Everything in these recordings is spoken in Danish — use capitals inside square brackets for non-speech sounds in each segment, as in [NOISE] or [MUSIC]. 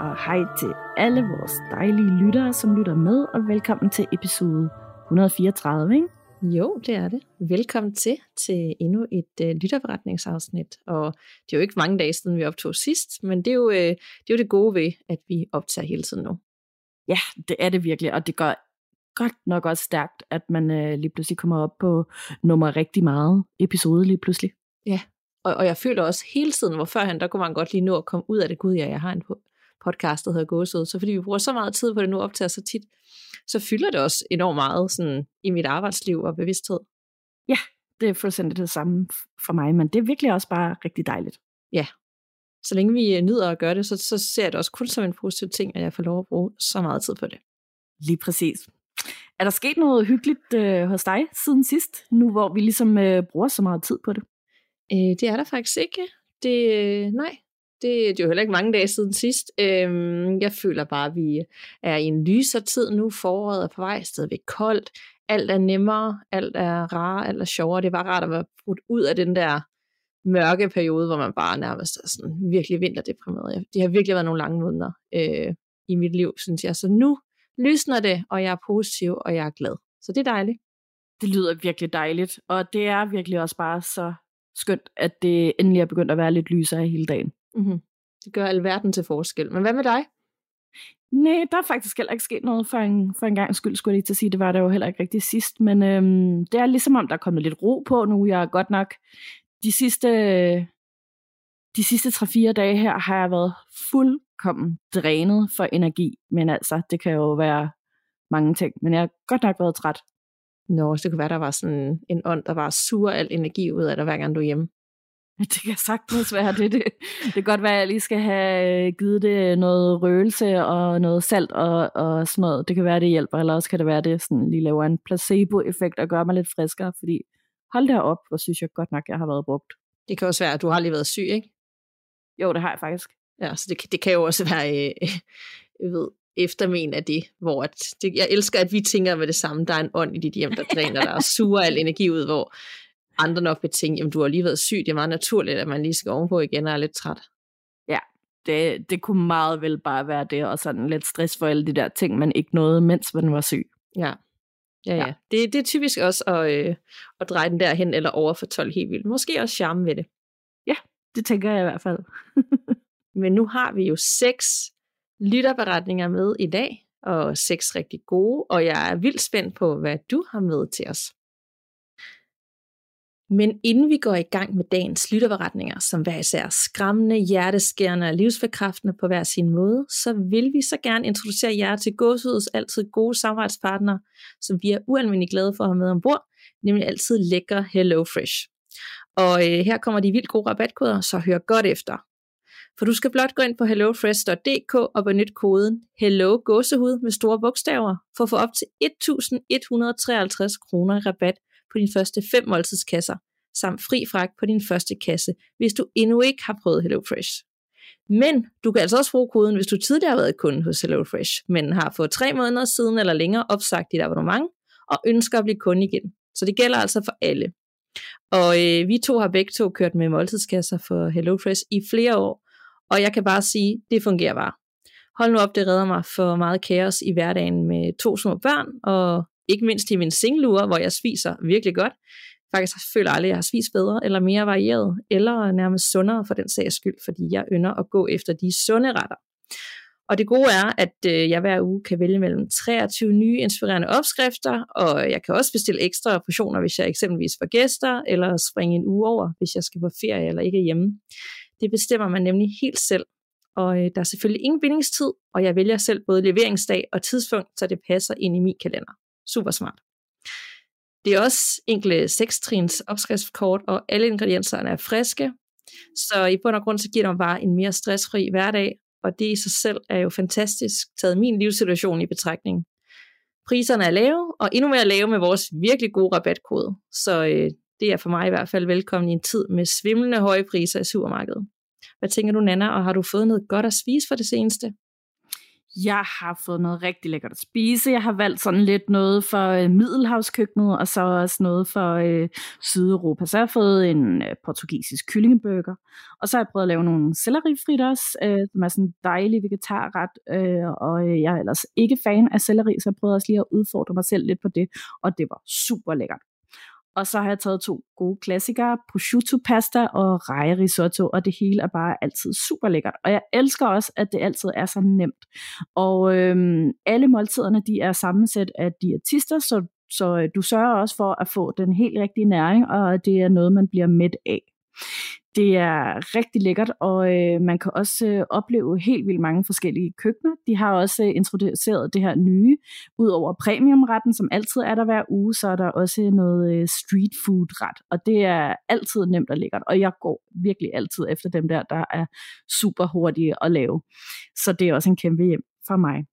Og hej til alle vores dejlige lyttere, som lytter med, og velkommen til episode 134, ikke? Jo, det er det. Velkommen til til endnu et uh, lytterberetningsafsnit. Og det er jo ikke mange dage siden, vi optog sidst, men det er, jo, uh, det er jo det gode ved, at vi optager hele tiden nu. Ja, det er det virkelig, og det går godt nok også stærkt, at man øh, lige pludselig kommer op på nummer rigtig meget episode lige pludselig. Og, og jeg føler også hele tiden, hvor førhen, der kunne man godt lige nå at komme ud af det. Gud, ja, jeg har en po- podcast, der hedder Gåsehud. Så fordi vi bruger så meget tid på det nu, optager så tit, så fylder det også enormt meget sådan, i mit arbejdsliv og bevidsthed. Det er fuldstændig det samme for mig, men det er virkelig også bare rigtig dejligt. Så længe vi øh, nyder at gøre det, så, så ser jeg det også kun som en positiv ting, at jeg får lov at bruge så meget tid på det. Lige præcis. Er der sket noget hyggeligt øh, hos dig siden sidst, nu hvor vi ligesom øh, bruger så meget tid på det? Øh, det er der faktisk ikke. Det, øh, nej, det, det er jo heller ikke mange dage siden sidst. Øhm, jeg føler bare, at vi er i en lysere tid nu. Foråret er på vej, stadigvæk koldt. Alt er nemmere, alt er rarere, alt er sjovere. Det var rart at være brudt ud af den der mørke periode, hvor man bare nærmest er sådan virkelig vinterdeprimeret. Det har virkelig været nogle lange måneder øh, i mit liv, synes jeg. Så nu lysner det, og jeg er positiv, og jeg er glad. Så det er dejligt. Det lyder virkelig dejligt, og det er virkelig også bare så skønt, at det endelig er begyndt at være lidt lysere hele dagen. Mm-hmm. Det gør alverden til forskel. Men hvad med dig? Nej, der er faktisk heller ikke sket noget for en, for en gang skyld, skulle jeg lige til at sige. Det var der jo heller ikke rigtig sidst, men øhm, det er ligesom om, der er kommet lidt ro på nu. Jeg er godt nok de sidste, de sidste 3-4 dage her, har jeg været fuldkommen drænet for energi. Men altså, det kan jo være mange ting. Men jeg har godt nok været træt. Nå, så det kunne være, der var sådan en ånd, der bare suger al energi ud af dig, hver gang du er hjemme. [LAUGHS] Det kan sagtens være det. Det, det kan godt være, at jeg lige skal have givet det noget røgelse og noget salt og, og sådan noget. Det kan være, det hjælper, eller også kan det være, det sådan lige laver en placebo-effekt og gør mig lidt friskere, fordi hold der op, hvor synes jeg godt nok, jeg har været brugt. Det kan også være, at du har lige været syg, ikke? Jo, det har jeg faktisk. Ja, så det, kan- det kan jo også være, øh, [LAUGHS] jeg ved, eftermen af det, hvor at det, jeg elsker, at vi tænker med det samme. Der er en ånd i dit hjem, der dræner dig og suger al [LAUGHS] energi ud, hvor andre nok vil tænke, jamen du har lige været syg, det er meget naturligt, at man lige skal ovenpå igen og er lidt træt. Det, det kunne meget vel bare være det, og sådan lidt stress for alle de der ting, man ikke nåede, mens man var syg. Ja. Ja, ja. Ja. Det, det er typisk også at, øh, at dreje den derhen, eller overfortolke helt vildt. Måske også charme ved det. Det tænker jeg i hvert fald. [LAUGHS] Men nu har vi jo seks lytterberetninger med i dag, og seks rigtig gode, og jeg er vildt spændt på, hvad du har med til os. Men inden vi går i gang med dagens lytterberetninger, som hver især skræmmende, hjerteskærende og livsforkræftende på hver sin måde, så vil vi så gerne introducere jer til Gåsehudets altid gode samarbejdspartnere, som vi er ualmindeligt glade for at have med ombord, nemlig altid lækker Hello Fresh. Og øh, her kommer de vildt gode rabatkoder, så hør godt efter. For du skal blot gå ind på hellofresh.dk og benytte koden HELLO gåsehud med store bogstaver for at få op til 1.153 kroner i rabat på dine første fem måltidskasser, samt fri fragt på din første kasse, hvis du endnu ikke har prøvet HelloFresh. Men du kan altså også bruge koden, hvis du tidligere har været kunde hos HelloFresh, men har fået tre måneder siden eller længere opsagt dit abonnement og ønsker at blive kunde igen. Så det gælder altså for alle. Og øh, vi to har begge to kørt med måltidskasser for HelloFresh i flere år, og jeg kan bare sige, det fungerer bare. Hold nu op, det redder mig for meget kaos i hverdagen med to små børn, og ikke mindst i min single hvor jeg spiser virkelig godt. Faktisk føler aldrig, at jeg har spist bedre, eller mere varieret, eller nærmest sundere for den sags skyld, fordi jeg ynder at gå efter de sunde retter. Og det gode er, at øh, jeg hver uge kan vælge mellem 23 nye inspirerende opskrifter, og jeg kan også bestille ekstra portioner, hvis jeg eksempelvis får gæster, eller springe en uge over, hvis jeg skal på ferie eller ikke er hjemme. Det bestemmer man nemlig helt selv, og øh, der er selvfølgelig ingen bindingstid, og jeg vælger selv både leveringsdag og tidspunkt, så det passer ind i min kalender. Super smart. Det er også enkle 6-trins opskriftskort, og alle ingredienserne er friske, så i bund og grund så giver det mig bare en mere stressfri hverdag, og det i sig selv er jo fantastisk, taget min livssituation i betragtning. Priserne er lave, og endnu mere lave med vores virkelig gode rabatkode, så øh, det er for mig i hvert fald velkommen i en tid med svimlende høje priser i supermarkedet. Hvad tænker du, Nana, og har du fået noget godt at spise for det seneste? Jeg har fået noget rigtig lækkert at spise. Jeg har valgt sådan lidt noget for øh, middelhavskøkkenet, og så også noget for øh, Sydeuropa. Så jeg har fået en øh, portugisisk kyllingeburger, og så har jeg prøvet at lave nogle sellerifritters, øh, som er sådan en dejlig vegetarret, øh, og øh, jeg er ellers ikke fan af selleri, så jeg prøvede også lige at udfordre mig selv lidt på det, og det var super lækkert. Og så har jeg taget to gode klassikere, prosciutto pasta og reje risotto, og det hele er bare altid super lækkert. Og jeg elsker også, at det altid er så nemt. Og øhm, alle måltiderne, de er sammensat af diætister, så, så øh, du sørger også for at få den helt rigtige næring, og det er noget, man bliver mæt af. Det er rigtig lækkert, og øh, man kan også øh, opleve helt vildt mange forskellige køkkener. De har også øh, introduceret det her nye. Udover premiumretten, som altid er der hver uge, så er der også øh, noget øh, street food ret, og det er altid nemt og lækkert. Og jeg går virkelig altid efter dem der, der er super hurtige at lave. Så det er også en kæmpe hjem for mig.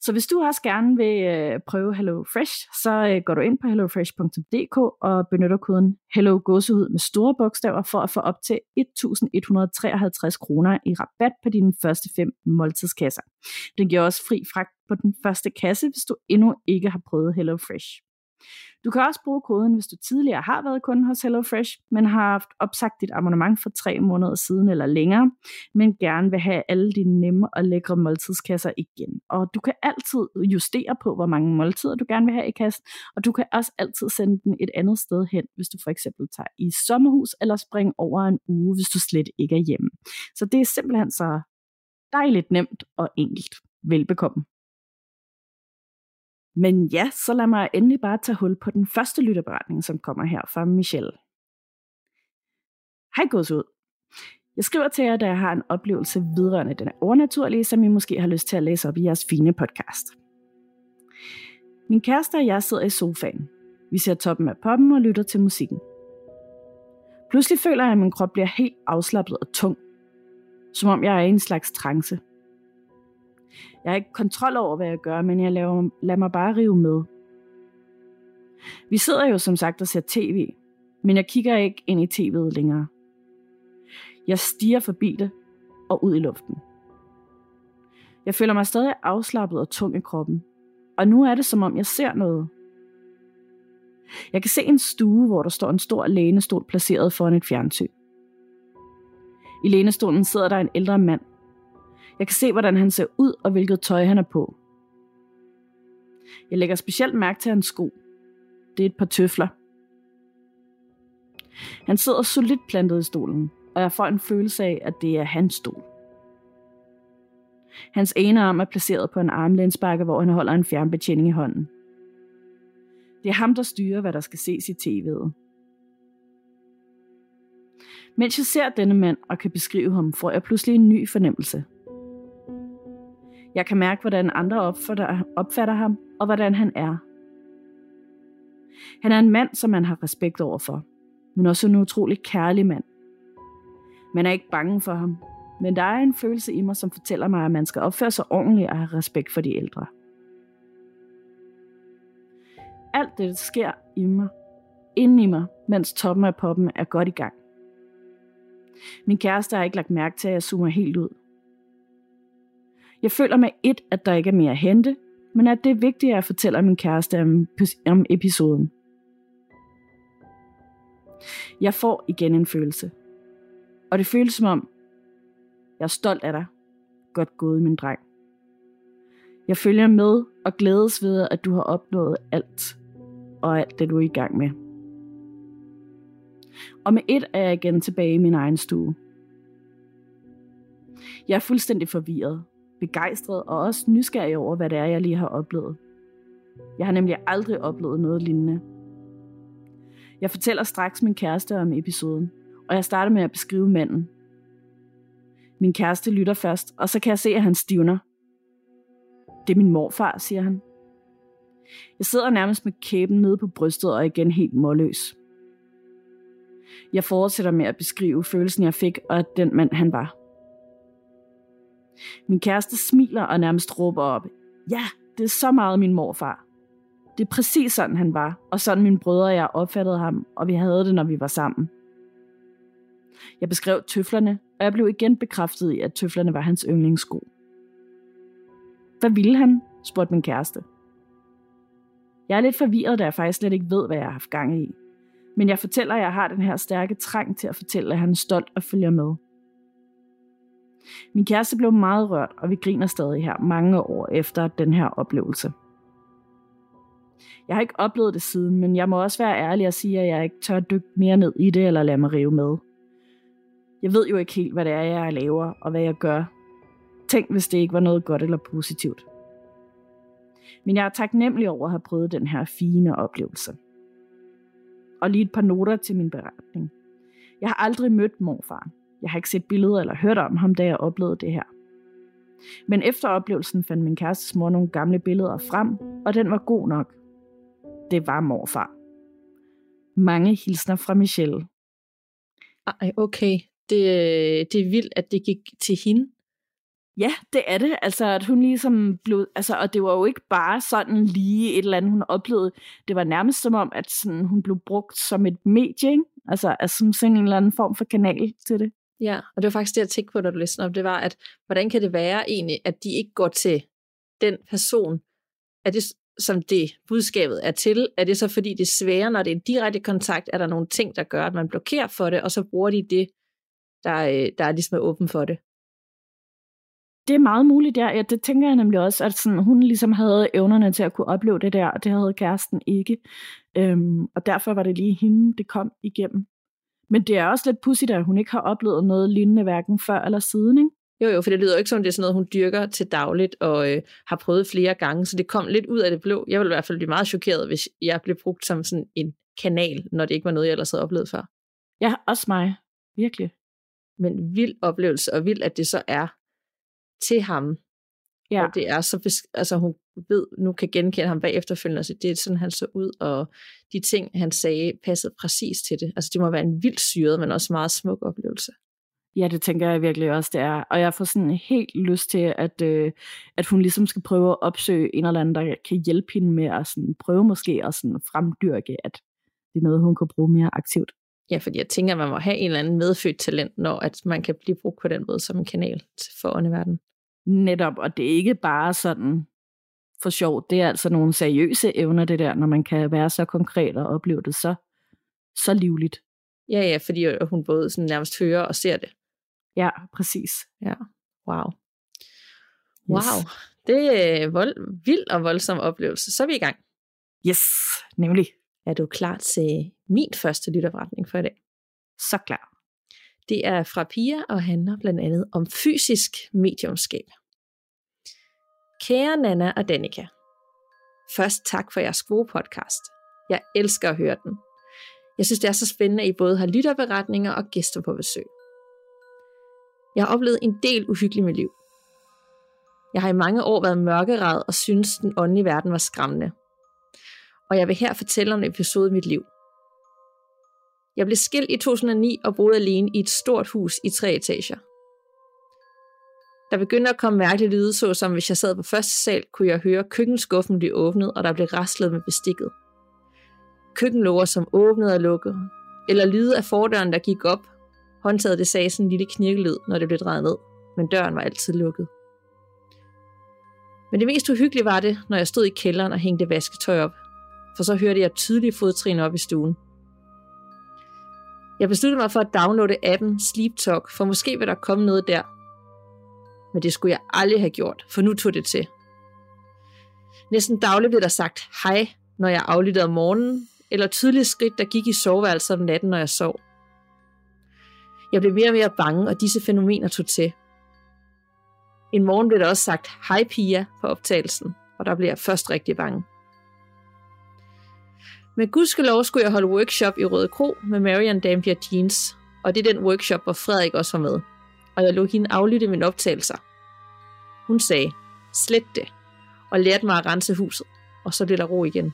Så hvis du også gerne vil øh, prøve Hello Fresh, så øh, går du ind på hellofresh.dk og benytter koden Hello Gåsehud med store bogstaver for at få op til 1.153 kroner i rabat på dine første fem måltidskasser. Den giver også fri fragt på den første kasse, hvis du endnu ikke har prøvet Hello Fresh. Du kan også bruge koden, hvis du tidligere har været kunde hos HelloFresh, men har haft opsagt dit abonnement for tre måneder siden eller længere, men gerne vil have alle dine nemme og lækre måltidskasser igen. Og du kan altid justere på, hvor mange måltider du gerne vil have i kassen, og du kan også altid sende den et andet sted hen, hvis du for eksempel tager i sommerhus eller springer over en uge, hvis du slet ikke er hjemme. Så det er simpelthen så dejligt nemt og enkelt. Velbekomme. Men ja, så lad mig endelig bare tage hul på den første lytterberetning, som kommer her fra Michelle. Hej ud. Jeg skriver til jer, da jeg har en oplevelse vedrørende den overnaturlige, som I måske har lyst til at læse op i jeres fine podcast. Min kæreste og jeg sidder i sofaen. Vi ser toppen af poppen og lytter til musikken. Pludselig føler jeg, at min krop bliver helt afslappet og tung. Som om jeg er i en slags trance. Jeg har ikke kontrol over, hvad jeg gør, men jeg laver, lader mig bare rive med. Vi sidder jo som sagt og ser tv, men jeg kigger ikke ind i tv'et længere. Jeg stiger forbi det og ud i luften. Jeg føler mig stadig afslappet og tung i kroppen, og nu er det som om jeg ser noget. Jeg kan se en stue, hvor der står en stor lænestol placeret foran et fjernsyn. I lænestolen sidder der en ældre mand jeg kan se, hvordan han ser ud og hvilket tøj han er på. Jeg lægger specielt mærke til hans sko. Det er et par tøfler. Han sidder solidt plantet i stolen, og jeg får en følelse af, at det er hans stol. Hans ene arm er placeret på en armlænsbakke, hvor han holder en fjernbetjening i hånden. Det er ham, der styrer, hvad der skal ses i tv'et. Mens jeg ser denne mand og kan beskrive ham, får jeg pludselig en ny fornemmelse – jeg kan mærke, hvordan andre opfatter, opfatter ham, og hvordan han er. Han er en mand, som man har respekt over for, men også en utrolig kærlig mand. Man er ikke bange for ham, men der er en følelse i mig, som fortæller mig, at man skal opføre sig ordentligt og have respekt for de ældre. Alt det sker i mig, inden i mig, mens toppen af poppen er godt i gang. Min kæreste har ikke lagt mærke til, at jeg zoomer helt ud. Jeg føler med et, at der ikke er mere at hente, men at det er vigtigt at fortælle min kæreste om, om episoden. Jeg får igen en følelse. Og det føles som om, jeg er stolt af dig. Godt gået, min dreng. Jeg følger med og glædes ved, at du har opnået alt, og alt det, du er i gang med. Og med et er jeg igen tilbage i min egen stue. Jeg er fuldstændig forvirret, begejstret og også nysgerrig over, hvad det er, jeg lige har oplevet. Jeg har nemlig aldrig oplevet noget lignende. Jeg fortæller straks min kæreste om episoden, og jeg starter med at beskrive manden. Min kæreste lytter først, og så kan jeg se, at han stivner. Det er min morfar, siger han. Jeg sidder nærmest med kæben nede på brystet og igen helt målløs. Jeg fortsætter med at beskrive følelsen, jeg fik, og den mand, han var. Min kæreste smiler og nærmest råber op. Ja, det er så meget min morfar. Det er præcis sådan, han var, og sådan mine brødre og jeg opfattede ham, og vi havde det, når vi var sammen. Jeg beskrev tøflerne, og jeg blev igen bekræftet i, at tøflerne var hans yndlingssko. Hvad ville han? spurgte min kæreste. Jeg er lidt forvirret, da jeg faktisk slet ikke ved, hvad jeg har haft gang i. Men jeg fortæller, at jeg har den her stærke trang til at fortælle, at han er stolt og følger med. Min kæreste blev meget rørt, og vi griner stadig her mange år efter den her oplevelse. Jeg har ikke oplevet det siden, men jeg må også være ærlig og sige, at jeg ikke tør dykke mere ned i det eller lade mig rive med. Jeg ved jo ikke helt, hvad det er, jeg laver og hvad jeg gør. Tænk, hvis det ikke var noget godt eller positivt. Men jeg er taknemmelig over at have prøvet den her fine oplevelse. Og lige et par noter til min beretning. Jeg har aldrig mødt morfar. Jeg har ikke set billeder eller hørt om ham, da jeg oplevede det her. Men efter oplevelsen fandt min kærestes mor nogle gamle billeder frem, og den var god nok. Det var morfar. Mange hilsner fra Michelle. Ej, okay. Det, det er vildt, at det gik til hende. Ja, det er det. Altså, at hun ligesom blev... Altså, og det var jo ikke bare sådan lige et eller andet, hun oplevede. Det var nærmest som om, at sådan, hun blev brugt som et medie, ikke? Altså, altså som sådan en eller anden form for kanal til det. Ja, og det var faktisk det, jeg tænkte på, når du læste op. Det var, at hvordan kan det være egentlig, at de ikke går til den person? Er det, som det budskabet er til? Er det så, fordi det er sværere, når det er en direkte kontakt? Er der nogle ting, der gør, at man blokerer for det, og så bruger de det, der, øh, der er ligesom er åben for det? det er meget muligt, ja. ja. Det tænker jeg nemlig også, at sådan, hun ligesom havde evnerne til at kunne opleve det der, og det havde kæresten ikke. Øhm, og derfor var det lige hende, det kom igennem. Men det er også lidt pudsigt, at hun ikke har oplevet noget lignende hverken før eller siden, ikke? Jo, jo, for det lyder jo ikke som, det er sådan noget, hun dyrker til dagligt og øh, har prøvet flere gange, så det kom lidt ud af det blå. Jeg ville i hvert fald blive meget chokeret, hvis jeg blev brugt som sådan en kanal, når det ikke var noget, jeg ellers havde oplevet før. Ja, også mig. Virkelig. Men vild oplevelse, og vild, at det så er til ham. Ja. Og det er så, altså hun ved, nu kan genkende ham bagefterfølgende, altså det er sådan, han så ud, og de ting, han sagde, passede præcis til det. Altså det må være en vild syret, men også meget smuk oplevelse. Ja, det tænker jeg virkelig også, det er. Og jeg får sådan helt lyst til, at, øh, at hun ligesom skal prøve at opsøge en eller anden, der kan hjælpe hende med at sådan prøve måske at sådan fremdyrke, at det er noget, hun kan bruge mere aktivt. Ja, fordi jeg tænker, at man må have en eller anden medfødt talent, når at man kan blive brugt på den måde som en kanal for åndeverdenen. Netop, og det er ikke bare sådan for sjov. Det er altså nogle seriøse evner, det der, når man kan være så konkret og opleve det så, så livligt. Ja, ja, fordi hun både sådan nærmest hører og ser det. Ja, præcis. Ja, wow. Wow, yes. det er vold, vild og voldsom oplevelse. Så er vi i gang. Yes, nemlig. Er du klar til min første lytterforretning for i dag? Så klar. Det er fra Pia og handler blandt andet om fysisk mediumskab. Kære Nana og Danika. Først tak for jeres gode podcast. Jeg elsker at høre den. Jeg synes, det er så spændende, at I både har lytterberetninger og gæster på besøg. Jeg har oplevet en del uhyggeligt med liv. Jeg har i mange år været mørkeret og synes, den åndelige verden var skræmmende. Og jeg vil her fortælle om en episode i mit liv – jeg blev skilt i 2009 og boede alene i et stort hus i tre etager. Der begyndte at komme mærkelige lyde, såsom hvis jeg sad på første sal, kunne jeg høre køkkenskuffen blive åbnet, og der blev raslet med bestikket. Køkkenlåger, som åbnede og lukkede, eller lyde af fordøren, der gik op. Håndtaget det sagde sådan en lille knirkelyd, når det blev drejet ned, men døren var altid lukket. Men det mest uhyggelige var det, når jeg stod i kælderen og hængte vasketøj op, for så hørte jeg tydelige fodtrin op i stuen – jeg besluttede mig for at downloade appen Sleep Talk, for måske vil der komme noget der. Men det skulle jeg aldrig have gjort, for nu tog det til. Næsten dagligt blev der sagt hej, når jeg aflyttede om morgenen, eller tydelige skridt, der gik i soveværelset om natten, når jeg sov. Jeg blev mere og mere bange, og disse fænomener tog til. En morgen blev der også sagt hej Pia på optagelsen, og der blev jeg først rigtig bange. Med gudskelov skulle jeg holde workshop i Røde Kro med Marian Dampier Jeans, og det er den workshop, hvor Frederik også var med. Og jeg lå hende aflytte mine optagelser. Hun sagde, slet det, og lærte mig at rense huset, og så blev der ro igen.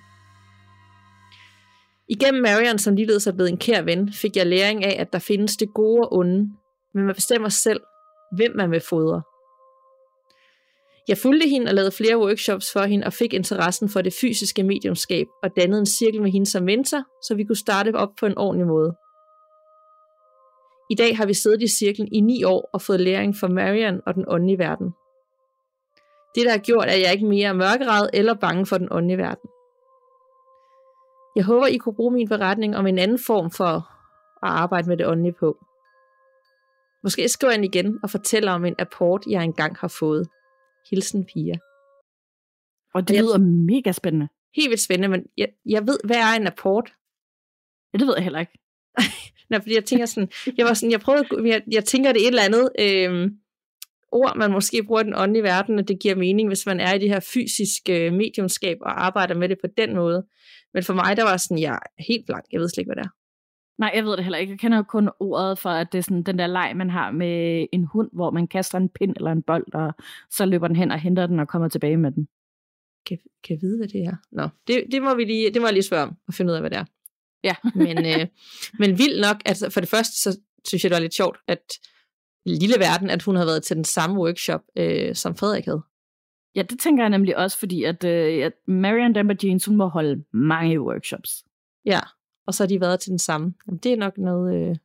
Igennem Marian, som ligeledes er blevet en kær ven, fik jeg læring af, at der findes det gode og onde, men man bestemmer selv, hvem man vil fodre. Jeg fulgte hende og lavede flere workshops for hende og fik interessen for det fysiske mediumskab og dannede en cirkel med hende som mentor, så vi kunne starte op på en ordentlig måde. I dag har vi siddet i cirklen i ni år og fået læring fra Marian og den åndelige verden. Det, der har gjort, at jeg ikke mere er mørkeret eller bange for den åndelige verden. Jeg håber, I kunne bruge min beretning om en anden form for at arbejde med det åndelige på. Måske skriver jeg igen og fortæller om en apport, jeg engang har fået. Hilsen Pia. Og det lyder mega spændende. Helt vildt spændende, men jeg, jeg ved, hvad er en apport? Ja, det ved jeg heller ikke. [LAUGHS] Nej, fordi jeg tænker sådan, jeg var sådan, jeg prøvede, jeg, jeg tænker det er et eller andet øh, ord, man måske bruger i den åndelige verden, og det giver mening, hvis man er i det her fysiske mediumskab og arbejder med det på den måde. Men for mig, der var sådan, jeg er helt blank, jeg ved slet ikke, hvad det er. Nej, jeg ved det heller ikke. Jeg kender kun ordet for, at det er sådan den der leg, man har med en hund, hvor man kaster en pind eller en bold, og så løber den hen og henter den og kommer tilbage med den. Kan, kan jeg vide, hvad det er? Nå, det, det, må vi lige, det må jeg lige spørge om og finde ud af, hvad det er. Ja. men, øh, men vildt nok, altså for det første, så synes jeg, det var lidt sjovt, at lille verden, at hun havde været til den samme workshop, øh, som Frederik havde. Ja, det tænker jeg nemlig også, fordi at, øh, at Marian Demba Jeans, hun må holde mange workshops. Ja, og så har de været til den samme. Jamen, det er nok noget øh,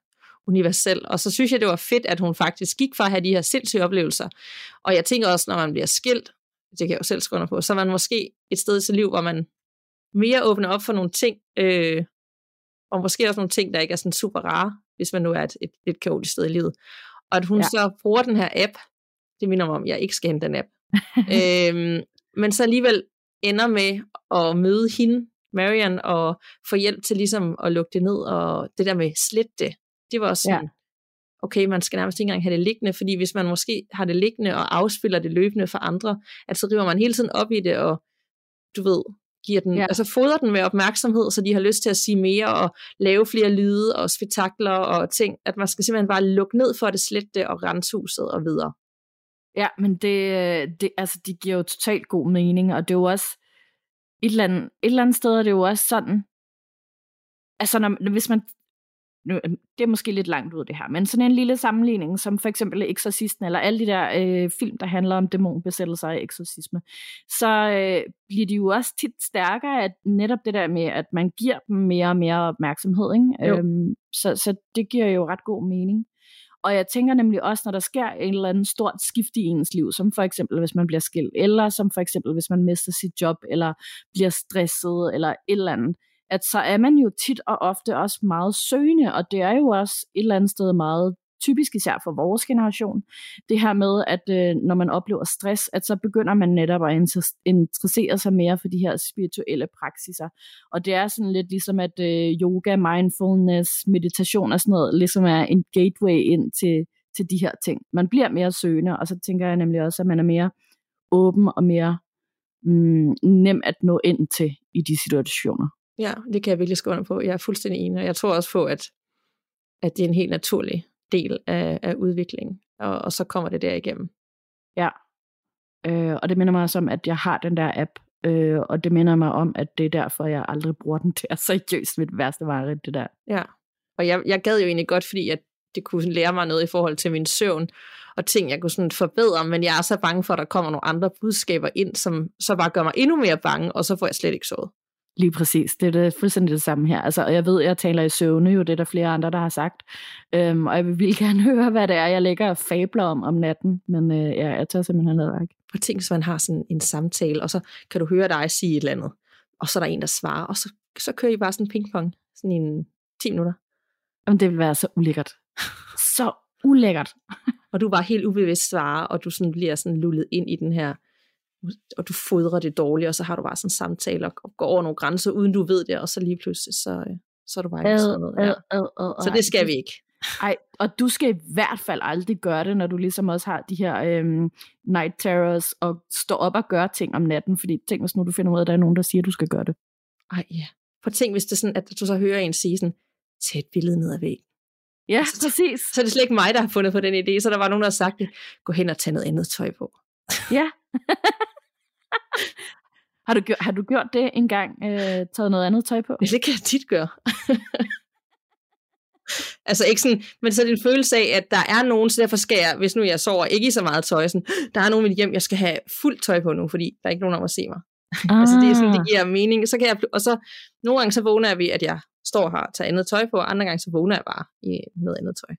universelt. Og så synes jeg, det var fedt, at hun faktisk gik fra at have de her sindssyge oplevelser. Og jeg tænker også, når man bliver skilt, det kan jeg jo selv skrive på, så er man måske et sted i sit liv, hvor man mere åbner op for nogle ting, øh, og måske også nogle ting, der ikke er sådan super rare, hvis man nu er et, et, et kaotisk sted i livet. Og at hun ja. så bruger den her app, det minder mig om, at jeg ikke skal hente den app, øhm, men så alligevel ender med at møde hende, Marian, og få hjælp til ligesom at lukke det ned, og det der med slet det, det var også sådan, ja. okay, man skal nærmest ikke engang have det liggende, fordi hvis man måske har det liggende og afspiller det løbende for andre, at så river man hele tiden op i det, og du ved, giver den, ja. altså fodrer den med opmærksomhed, så de har lyst til at sige mere og lave flere lyde og spektakler og ting, at man skal simpelthen bare lukke ned for det, slette og rense huset og videre. Ja, men det, det, altså, de giver jo totalt god mening, og det er jo også et eller andet, et eller andet sted er det jo også sådan, altså når, hvis man nu, øhm, det er måske lidt langt ud det her, men sådan en lille sammenligning, som for eksempel Exorcisten, eller alle de der øh, film, der handler om dæmonbesættelser og eksorcisme, så øh, bliver de jo også tit stærkere at netop det der med, at man giver dem mere og mere opmærksomhed. Ikke? Øhm, så, så det giver jo ret god mening. Og jeg tænker nemlig også, når der sker en eller anden stort skift i ens liv, som for eksempel hvis man bliver skilt, eller som for eksempel hvis man mister sit job, eller bliver stresset, eller et eller andet, at så er man jo tit og ofte også meget søgende, og det er jo også et eller andet sted meget typisk især for vores generation, det her med, at øh, når man oplever stress, at så begynder man netop at interessere sig mere for de her spirituelle praksiser. Og det er sådan lidt ligesom, at øh, yoga, mindfulness, meditation og sådan noget, ligesom er en gateway ind til, til de her ting. Man bliver mere søgende, og så tænker jeg nemlig også, at man er mere åben og mere mm, nem at nå ind til i de situationer. Ja, det kan jeg virkelig skrive på. Jeg er fuldstændig enig, og jeg tror også på, at, at det er en helt naturlig del af, af udviklingen, og, og så kommer det der igennem. Ja, øh, og det minder mig også om, at jeg har den der app, øh, og det minder mig om, at det er derfor, jeg aldrig bruger den. [LAUGHS] Det er seriøst mit værste mareridt, det der. Ja, og jeg, jeg gad jo egentlig godt, fordi at det kunne lære mig noget i forhold til min søvn, og ting, jeg kunne sådan forbedre, men jeg er så bange for, at der kommer nogle andre budskaber ind, som så bare gør mig endnu mere bange, og så får jeg slet ikke sovet. Lige præcis. Det er det, fuldstændig det samme her. Altså, og jeg ved, jeg taler i søvne, jo det er der flere andre, der har sagt. Øhm, og jeg vil [LAUGHS] gerne høre, hvad det er, jeg lægger og fabler om om natten. Men øh, ja, jeg tager simpelthen noget ikke. At tænke, hvis man har sådan en samtale, og så kan du høre dig sige et eller andet. Og så er der en, der svarer, og så, så kører I bare sådan pingpong. Sådan i en 10 minutter. Jamen, det vil være så ulækkert. så ulækkert. og du bare helt ubevidst svarer, og du sådan bliver sådan lullet ind i den her og du fodrer det dårligt, og så har du bare sådan en samtale og, går over nogle grænser, uden du ved det, og så lige pludselig, så, øh, så er du bare ikke sådan noget. Ja. Så det skal vi ikke. Ej, og du skal i hvert fald aldrig gøre det, når du ligesom også har de her øhm, night terrors, og står op og gør ting om natten, fordi tænk hvis nu du finder ud af, at der er nogen, der siger, at du skal gøre det. Ej, ja. For tænk, hvis det er sådan, at du så hører en sige sådan, tag et billede ned ad væggen. Ja, så, præcis. Så er det slet ikke mig, der har fundet på den idé, så der var nogen, der har sagt det, gå hen og tage noget andet tøj på. Ja. [LAUGHS] har, du gjort, har du gjort det engang? Øh, taget noget andet tøj på? Det kan jeg tit gøre. [LAUGHS] altså ikke sådan, men så er det en følelse af, at der er nogen, så derfor skal jeg, hvis nu jeg sover ikke i så meget tøj, sådan, der er nogen i mit hjem, jeg skal have fuldt tøj på nu, fordi der er ikke nogen, der må se mig. Ah. [LAUGHS] altså det er sådan, det giver mening. Så kan jeg, og så nogle gange så vågner jeg ved, at jeg står her og tager andet tøj på, og andre gange så vågner jeg bare i noget andet tøj.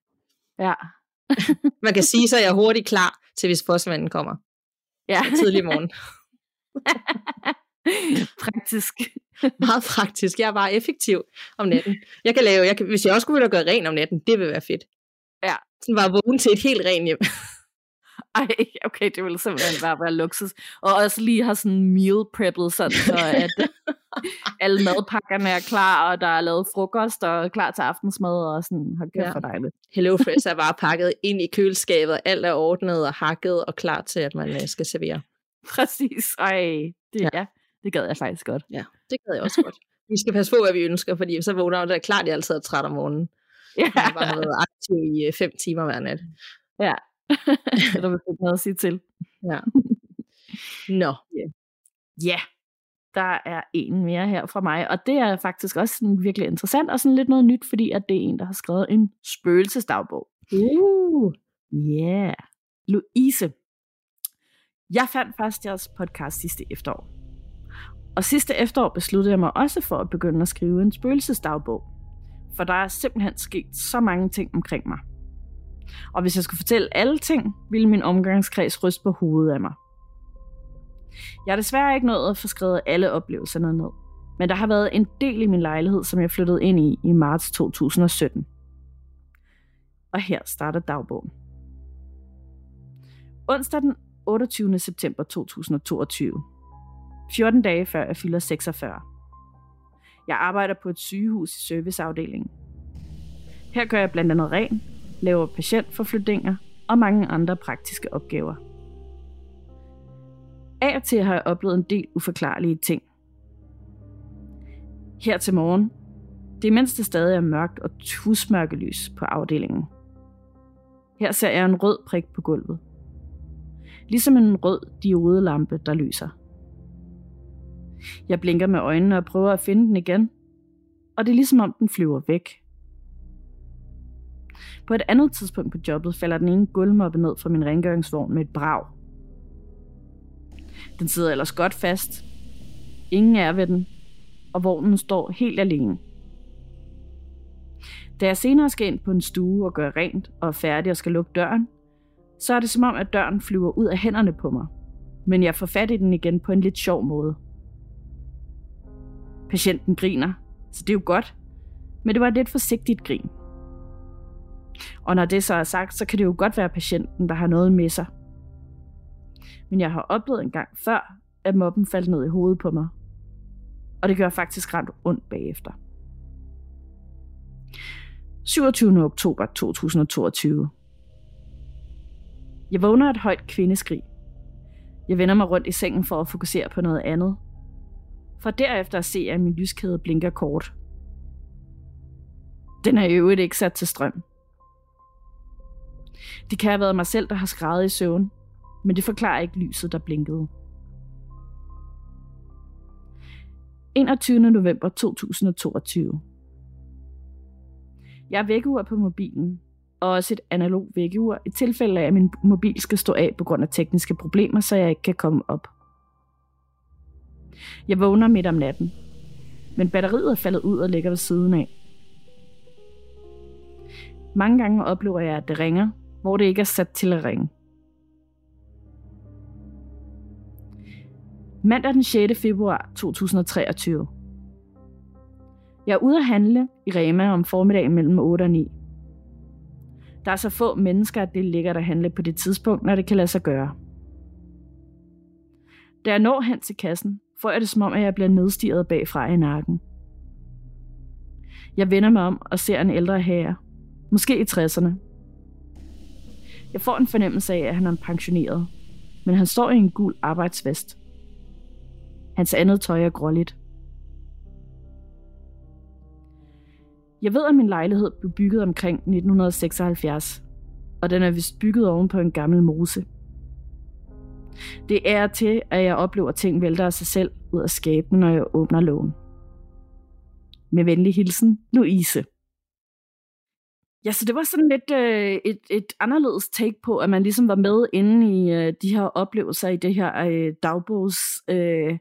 Ja. Man kan sige, så er jeg hurtigt klar til, hvis postmanden kommer. Ja. Tidlig morgen. [LAUGHS] praktisk. Meget praktisk. Jeg er bare effektiv om natten. Jeg kan lave, jeg kan, hvis jeg også skulle gøre ren om natten, det vil være fedt. Ja. Sådan bare vågne til et helt rent hjem. Ej, okay, det ville simpelthen bare være luksus. Og også lige have sådan meal preppet, sådan, så at [LAUGHS] alle madpakkerne er klar, og der er lavet frokost, og klar til aftensmad, og sådan, har kæft ja. for dejligt. Hello Fresh er bare pakket ind i køleskabet, alt er ordnet og hakket, og klar til, at man øh, skal servere. Præcis, ej, det, ja. ja. det gad jeg faktisk godt. Ja, det gad jeg også godt. Vi skal passe på, hvad vi ønsker, fordi så vågner det er klart, at jeg altid er træt om morgenen. Ja. Jeg har bare været aktiv i øh, fem timer hver nat. Ja, er der noget at sige til. Ja. [LAUGHS] Nå. Ja. Yeah. Der er en mere her fra mig, og det er faktisk også sådan virkelig interessant, og sådan lidt noget nyt, fordi at det er en, der har skrevet en spøgelsesdagbog. Uh. Yeah. Louise. Jeg fandt først jeres podcast sidste efterår. Og sidste efterår besluttede jeg mig også for at begynde at skrive en spøgelsesdagbog. For der er simpelthen sket så mange ting omkring mig. Og hvis jeg skulle fortælle alle ting, ville min omgangskreds ryste på hovedet af mig. Jeg har desværre ikke nået at få skrevet alle oplevelserne ned. Men der har været en del i min lejlighed, som jeg flyttede ind i i marts 2017. Og her starter dagbogen. Onsdag den 28. september 2022. 14 dage før jeg fylder 46. Jeg arbejder på et sygehus i serviceafdelingen. Her gør jeg blandt andet ren, laver patientforflytninger og mange andre praktiske opgaver. Af og til har jeg oplevet en del uforklarlige ting. Her til morgen, det er mens det stadig er mørkt og tusmørkelys på afdelingen. Her ser jeg en rød prik på gulvet. Ligesom en rød diodelampe, der lyser. Jeg blinker med øjnene og prøver at finde den igen, og det er ligesom om den flyver væk. På et andet tidspunkt på jobbet falder den ene gulvmoppe ned fra min rengøringsvogn med et brag. Den sidder ellers godt fast. Ingen er ved den, og vognen står helt alene. Da jeg senere skal ind på en stue og gøre rent og er færdig og skal lukke døren, så er det som om, at døren flyver ud af hænderne på mig. Men jeg får fat i den igen på en lidt sjov måde. Patienten griner, så det er jo godt. Men det var et lidt forsigtigt grin. Og når det så er sagt, så kan det jo godt være patienten, der har noget med sig. Men jeg har oplevet en gang før, at mobben faldt ned i hovedet på mig. Og det gør faktisk ret ondt bagefter. 27. oktober 2022. Jeg vågner et højt kvindeskrig. Jeg vender mig rundt i sengen for at fokusere på noget andet. For derefter at se, at min lyskæde blinker kort. Den er i øvrigt ikke sat til strøm. Det kan have været mig selv, der har skrevet i søvn, men det forklarer ikke lyset, der blinkede. 21. november 2022. Jeg er vækkeur på mobilen, og også et analog vækkeur i tilfælde af, at min mobil skal stå af på grund af tekniske problemer, så jeg ikke kan komme op. Jeg vågner midt om natten, men batteriet er faldet ud og ligger ved siden af. Mange gange oplever jeg, at det ringer, hvor det ikke er sat til at ringe. Mandag den 6. februar 2023. Jeg er ude at handle i Rema om formiddagen mellem 8 og 9. Der er så få mennesker, at det ligger der at handle på det tidspunkt, når det kan lade sig gøre. Da jeg når hen til kassen, får jeg det som om, at jeg bliver nedstiget bagfra i nakken. Jeg vender mig om og ser en ældre herre, måske i 60'erne, jeg får en fornemmelse af, at han er en pensioneret, men han står i en gul arbejdsvest. Hans andet tøj er gråligt. Jeg ved, at min lejlighed blev bygget omkring 1976, og den er vist bygget oven på en gammel mose. Det er til, at jeg oplever ting vælter af sig selv ud af skabene, når jeg åbner lågen. Med venlig hilsen, Louise. Ja, så det var sådan lidt øh, et, et anderledes take på, at man ligesom var med inde i øh, de her oplevelser i det her øh, dagbogs, øh,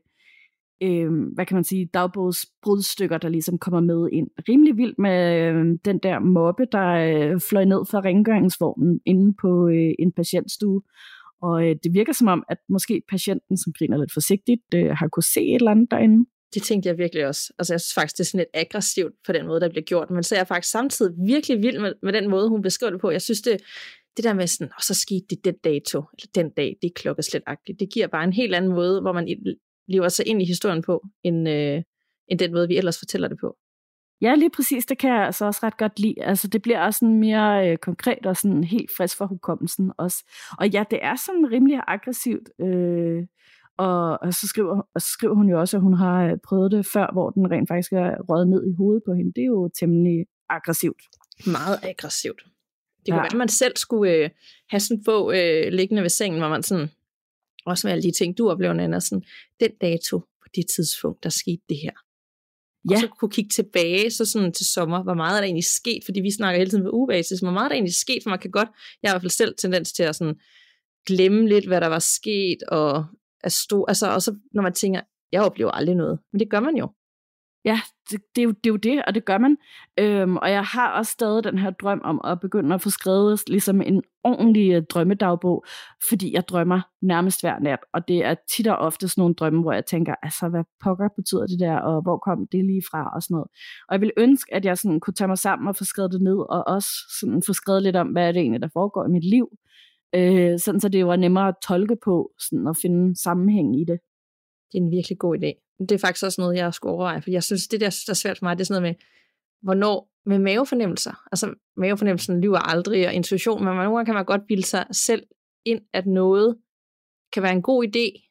øh, hvad kan man sige, dagbogsbrudstykker, der ligesom kommer med ind. Rimelig vildt med øh, den der mobbe, der øh, fløj ned fra rengøringsvognen inde på øh, en patientstue. Og øh, det virker som om, at måske patienten, som griner lidt forsigtigt, øh, har kunne se et eller andet derinde. Det tænkte jeg virkelig også. Altså jeg synes faktisk, det er sådan lidt aggressivt på den måde, der bliver gjort. Men så er jeg faktisk samtidig virkelig vild med, med den måde, hun beskriver det på. Jeg synes, det, det der med sådan, og så skete det den dato, eller den dag, det er klokkeslætagtigt. Det giver bare en helt anden måde, hvor man lever sig ind i historien på, end, øh, end den måde, vi ellers fortæller det på. Ja, lige præcis. Det kan jeg altså også ret godt lide. Altså, det bliver også sådan mere øh, konkret og sådan helt frisk for hukommelsen også. Og ja, det er sådan rimelig aggressivt. Øh, og, og, så skriver, og så skriver hun jo også, at hun har øh, prøvet det før, hvor den rent faktisk er røget ned i hovedet på hende. Det er jo temmelig aggressivt. Meget aggressivt. Det kunne ja. være, at man selv skulle øh, have sådan bog øh, liggende ved sengen, hvor man sådan, også med alle de ting, du oplever, Nana, sådan, den dato på det tidspunkt, der skete det her. Ja. Og så kunne kigge tilbage så sådan til sommer, hvor meget er der egentlig sket, fordi vi snakker hele tiden på ugebasis, hvor meget er der egentlig sket, for man kan godt, jeg har i hvert fald selv tendens til at sådan glemme lidt, hvad der var sket, og er stor, altså også når man tænker, jeg oplever aldrig noget, men det gør man jo. Ja, det, det, er jo, det er jo det, og det gør man. Øhm, og jeg har også stadig den her drøm om at begynde at få skrevet ligesom en ordentlig øh, drømmedagbog, fordi jeg drømmer nærmest hver nat, og det er tit og ofte sådan nogle drømme, hvor jeg tænker, altså hvad pokker betyder det der, og hvor kom det lige fra, og sådan noget. Og jeg vil ønske, at jeg sådan kunne tage mig sammen og få skrevet det ned, og også sådan få skrevet lidt om, hvad er det egentlig, der foregår i mit liv, øh, sådan så det var nemmere at tolke på, sådan at finde sammenhæng i det. Det er en virkelig god idé. Det er faktisk også noget, jeg skulle overveje, for jeg synes, det der, der er svært for mig, det er sådan noget med, hvornår, med mavefornemmelser. Altså, mavefornemmelsen lyver aldrig, og intuition, men nogle gange kan man godt bilde sig selv ind, at noget kan være en god idé,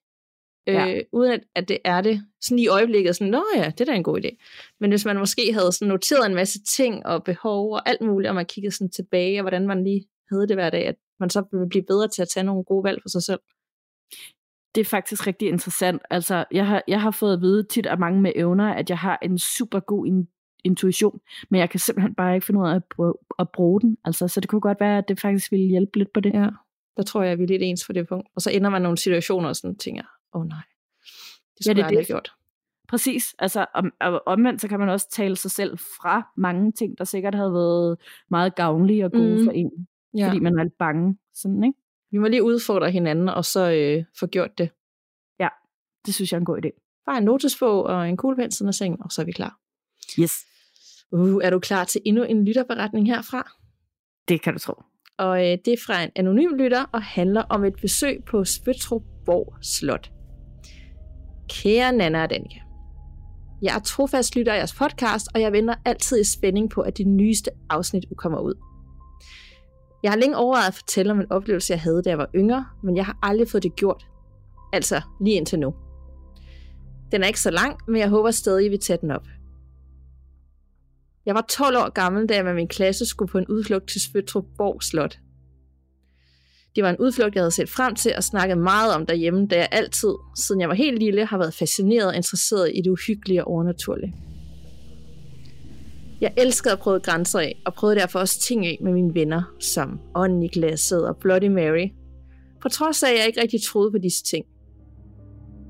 ja. øh, uden at, at det er det. Sådan i øjeblikket, sådan, nå ja, det er da en god idé. Men hvis man måske havde sådan noteret en masse ting og behov og alt muligt, og man kiggede sådan tilbage, og hvordan man lige havde det hver dag, at man så ville blive bedre til at tage nogle gode valg for sig selv. Det er faktisk rigtig interessant. Altså, jeg har, jeg har fået at vide tit af mange med evner, at jeg har en super god in, intuition, men jeg kan simpelthen bare ikke finde ud af at bruge, at bruge den. Altså, så det kunne godt være, at det faktisk ville hjælpe lidt på det. Ja, der tror jeg, at vi er lidt ens for det punkt. Og så ender man nogle situationer og sådan tænker, åh oh, nej, det skulle ja, det, jeg det. have gjort. Præcis, altså om, omvendt så kan man også tale sig selv fra mange ting, der sikkert havde været meget gavnlige og gode mm. for en ja. fordi man er lidt bange. Sådan, ikke? Vi må lige udfordre hinanden, og så øh, få gjort det. Ja, det synes jeg er en god idé. Bare en notesbog og en kuglepen af sengen, og så er vi klar. Yes. Uh, er du klar til endnu en lytterberetning herfra? Det kan du tro. Og øh, det er fra en anonym lytter, og handler om et besøg på Spøtrup Slot. Kære Nana og Danika. Jeg er trofast lytter af jeres podcast, og jeg venter altid i spænding på, at det nyeste afsnit kommer ud. Jeg har længe overvejet at fortælle om en oplevelse, jeg havde, da jeg var yngre, men jeg har aldrig fået det gjort. Altså, lige indtil nu. Den er ikke så lang, men jeg håber stadig, at vi tage den op. Jeg var 12 år gammel, da jeg med min klasse skulle på en udflugt til Spøtrup Slot. Det var en udflugt, jeg havde set frem til og snakket meget om derhjemme, da jeg altid, siden jeg var helt lille, har været fascineret og interesseret i det uhyggelige og overnaturlige. Jeg elskede at prøve grænser af, og prøvede derfor også ting af med mine venner, som Ånden i glasset og Bloody Mary. På trods af, at jeg ikke rigtig troede på disse ting.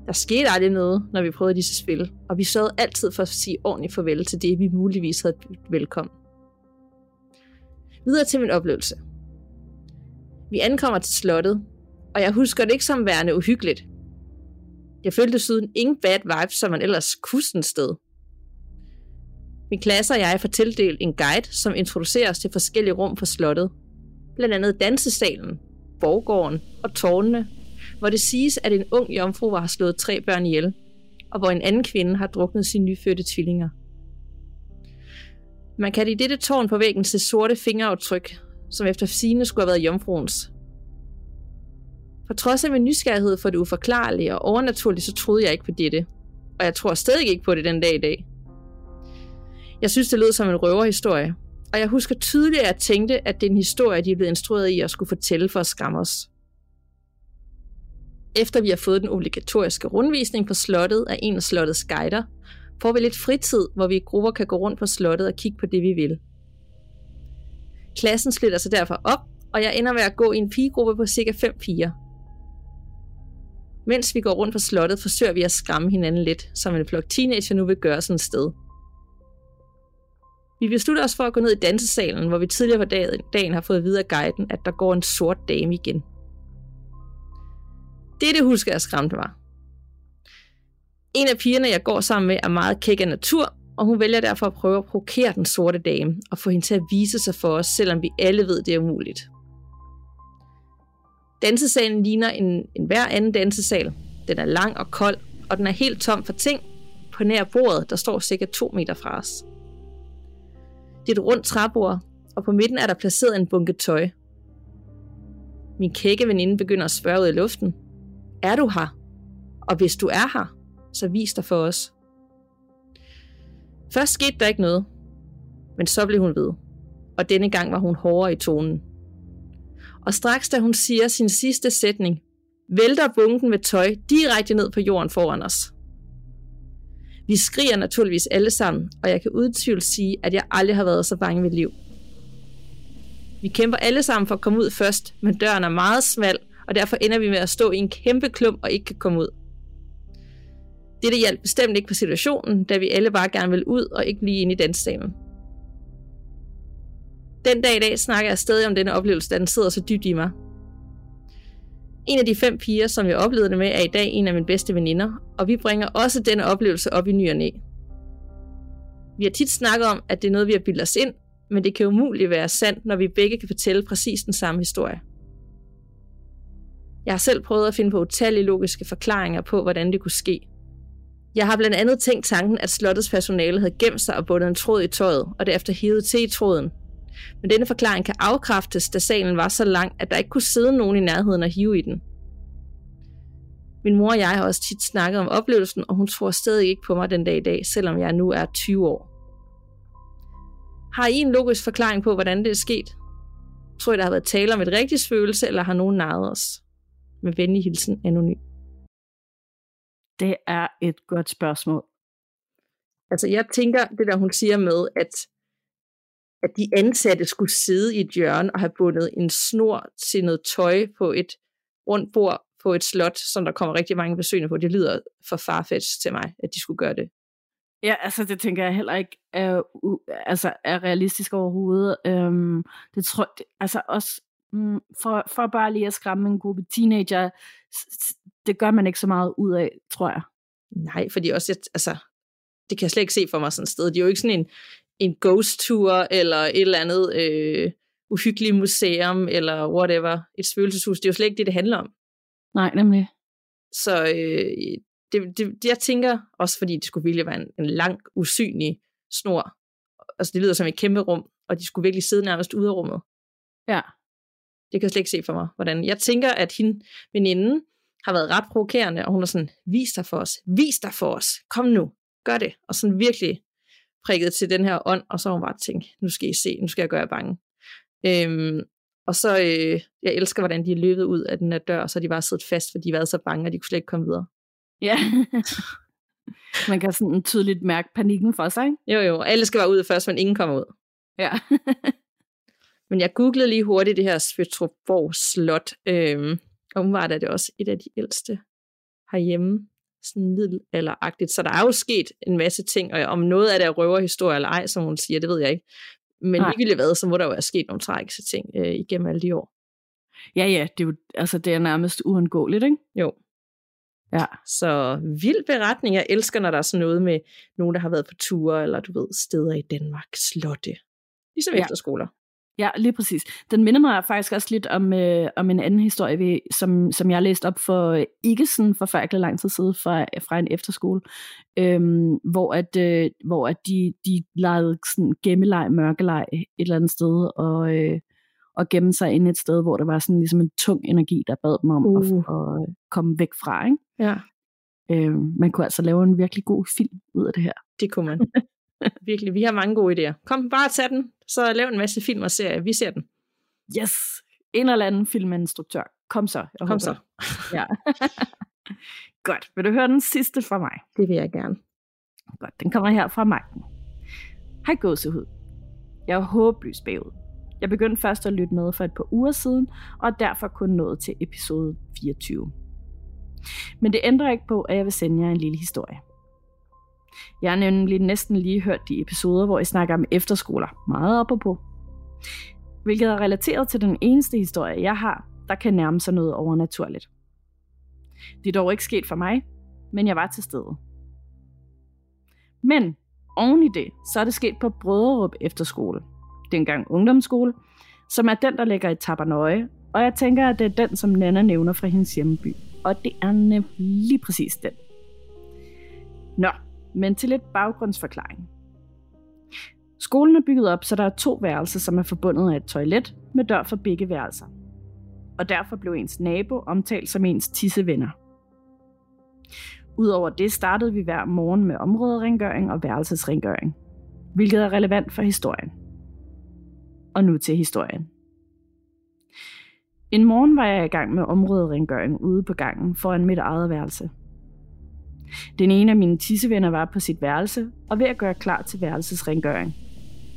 Der skete aldrig noget, når vi prøvede disse spil, og vi sørgede altid for at sige ordentligt farvel til det, vi muligvis havde velkommen. Videre til min oplevelse. Vi ankommer til slottet, og jeg husker det ikke som værende uhyggeligt. Jeg følte siden ingen bad vibes, som man ellers kunne sted. Min klasse og jeg får tildelt en guide, som introducerer os til forskellige rum på slottet. Blandt andet dansesalen, borggården og tårnene, hvor det siges, at en ung jomfru har slået tre børn ihjel, og hvor en anden kvinde har druknet sine nyfødte tvillinger. Man kan i dette tårn på væggen se sorte fingeraftryk, som efter sine skulle have været jomfruens. For trods af min nysgerrighed for det uforklarlige og overnaturlige, så troede jeg ikke på dette. Og jeg tror stadig ikke på det den dag i dag. Jeg synes, det lød som en røverhistorie, og jeg husker tydeligt, at jeg tænkte, at det er en historie, de er blevet instrueret i at skulle fortælle for at skamme os. Efter vi har fået den obligatoriske rundvisning på slottet af en af slottets guider, får vi lidt fritid, hvor vi i grupper kan gå rundt på slottet og kigge på det, vi vil. Klassen splitter sig derfor op, og jeg ender med at gå i en pigegruppe på cirka 5 piger. Mens vi går rundt på slottet, forsøger vi at skræmme hinanden lidt, som en flok teenager nu vil gøre sådan et sted. Vi beslutter os for at gå ned i dansesalen, hvor vi tidligere på dagen har fået videre guiden, at der går en sort dame igen. Det, det husker jeg skræmte mig. En af pigerne, jeg går sammen med, er meget kæk af natur, og hun vælger derfor at prøve at provokere den sorte dame og få hende til at vise sig for os, selvom vi alle ved, det er umuligt. Dansesalen ligner en, en hver anden dansesal. Den er lang og kold, og den er helt tom for ting. På nær bordet, der står cirka 2 meter fra os. Det er et rundt træbord, og på midten er der placeret en bunke tøj. Min kække veninde begynder at spørge ud i luften. Er du her? Og hvis du er her, så vis dig for os. Først skete der ikke noget, men så blev hun ved. Og denne gang var hun hårdere i tonen. Og straks da hun siger sin sidste sætning, vælter bunken med tøj direkte ned på jorden foran os. Vi skriger naturligvis alle sammen, og jeg kan uden sige, at jeg aldrig har været så bange ved liv. Vi kæmper alle sammen for at komme ud først, men døren er meget smal, og derfor ender vi med at stå i en kæmpe klump og ikke kan komme ud. Dette hjalp bestemt ikke på situationen, da vi alle bare gerne vil ud og ikke blive inde i dansdamen. Den dag i dag snakker jeg stadig om denne oplevelse, da den sidder så dybt i mig. En af de fem piger, som jeg oplevede det med, er i dag en af mine bedste veninder, og vi bringer også denne oplevelse op i ny og næ. Vi har tit snakket om, at det er noget, vi har bildet os ind, men det kan umuligt være sandt, når vi begge kan fortælle præcis den samme historie. Jeg har selv prøvet at finde på utallige logiske forklaringer på, hvordan det kunne ske. Jeg har blandt andet tænkt tanken, at slottets personale havde gemt sig og bundet en tråd i tøjet, og derefter hævet til i tråden, men denne forklaring kan afkræftes, da salen var så lang, at der ikke kunne sidde nogen i nærheden og hive i den. Min mor og jeg har også tit snakket om oplevelsen, og hun tror stadig ikke på mig den dag i dag, selvom jeg nu er 20 år. Har I en logisk forklaring på, hvordan det er sket? Tror I, der har været tale om et rigtigt følelse, eller har nogen narret os? Med venlig hilsen, anonym. Det er et godt spørgsmål. Altså, jeg tænker det der, hun siger med, at at de ansatte skulle sidde i et hjørne og have bundet en snor til noget tøj på et rundt bord på et slot, som der kommer rigtig mange besøgende på. Det lyder for farfetch til mig, at de skulle gøre det. Ja, altså det tænker jeg heller ikke er, uh, altså, er realistisk overhovedet. Um, det tror det, altså også um, for, for bare lige at skræmme en gruppe teenager, det gør man ikke så meget ud af, tror jeg. Nej, fordi også, altså, det kan jeg slet ikke se for mig sådan et sted. Det er jo ikke sådan en, en ghost tour, eller et eller andet øh, uhyggeligt museum, eller whatever, et spøgelseshus. Det er jo slet ikke det, det handler om. Nej, nemlig. Så øh, det, det, jeg tænker, også fordi det skulle virkelig være en, en lang, usynlig snor, altså det lyder som et kæmpe rum, og de skulle virkelig sidde nærmest ude af rummet. Ja. Det kan jeg slet ikke se for mig, hvordan. Jeg tænker, at hende, veninden, har været ret provokerende, og hun er sådan, vis dig for os, vis dig for os, kom nu, gør det. Og sådan virkelig prikket til den her ånd, og så har hun bare tænkt, nu skal I se, nu skal jeg gøre jer bange. Øhm, og så, øh, jeg elsker, hvordan de er løbet ud af den her dør, og så har de bare siddet fast, fordi de var så bange, at de kunne slet ikke komme videre. Ja. [LAUGHS] Man kan sådan tydeligt mærke panikken for sig, ikke? Jo, jo. Alle skal være ud først, men ingen kommer ud. Ja. [LAUGHS] men jeg googlede lige hurtigt det her Svøtrup Slot. Øhm, og var det også et af de ældste herhjemme sådan middelalderagtigt. Så der er jo sket en masse ting, og om noget af det er røverhistorie eller ej, som hun siger, det ved jeg ikke. Men Nej. ligegyldigt hvad, så må der jo være sket nogle tragiske ting øh, igennem alle de år. Ja, ja, det er jo altså, det er nærmest uundgåeligt, ikke? Jo. Ja. Så vild beretning. Jeg elsker, når der er sådan noget med nogen, der har været på ture, eller du ved, steder i Danmark, slotte. Ligesom ja. efterskoler. Ja, lige præcis. Den minder mig faktisk også lidt om, øh, om en anden historie, som, som jeg læste op for øh, ikke sådan forfærdelig lang tid siden fra, fra en efterskole, øhm, hvor, at, øh, hvor at de, de legede sådan gemmeleg, mørkeleg et eller andet sted, og, øh, og gemme sig ind et sted, hvor der var sådan ligesom en tung energi, der bad dem om uh. at, at komme væk fra. Ikke? Ja. Øhm, man kunne altså lave en virkelig god film ud af det her. Det kunne man. [LAUGHS] [LAUGHS] Virkelig, vi har mange gode idéer. Kom, bare tag den, så lav en masse film og serier. Vi ser den. Yes! En eller anden filminstruktør. Kom så. Jeg Kom håber. så. [LAUGHS] ja. [LAUGHS] Godt. Vil du høre den sidste fra mig? Det vil jeg gerne. Godt, den kommer her fra Magten. Hej gåsehud. Jeg er håbløs bagud. Jeg begyndte først at lytte med for et par uger siden, og er derfor kun nået til episode 24. Men det ændrer ikke på, at jeg vil sende jer en lille historie. Jeg har nemlig næsten lige hørt de episoder, hvor I snakker om efterskoler, meget op og på. Hvilket er relateret til den eneste historie, jeg har, der kan nærme sig noget overnaturligt. Det er dog ikke sket for mig, men jeg var til stede. Men oven i det, så er det sket på Brøderup Efterskole, dengang ungdomsskole, som er den, der ligger i Tabernøje, og jeg tænker, at det er den, som Nana nævner fra hendes hjemmeby. Og det er nemlig lige præcis den. Nå, men til lidt baggrundsforklaring. Skolen er bygget op, så der er to værelser, som er forbundet af et toilet med dør for begge værelser. Og derfor blev ens nabo omtalt som ens tissevenner. Udover det startede vi hver morgen med områderengøring og værelsesrengøring, hvilket er relevant for historien. Og nu til historien. En morgen var jeg i gang med områderengøring ude på gangen foran mit eget værelse. Den ene af mine tissevenner var på sit værelse og ved at gøre klar til værelsesrengøring,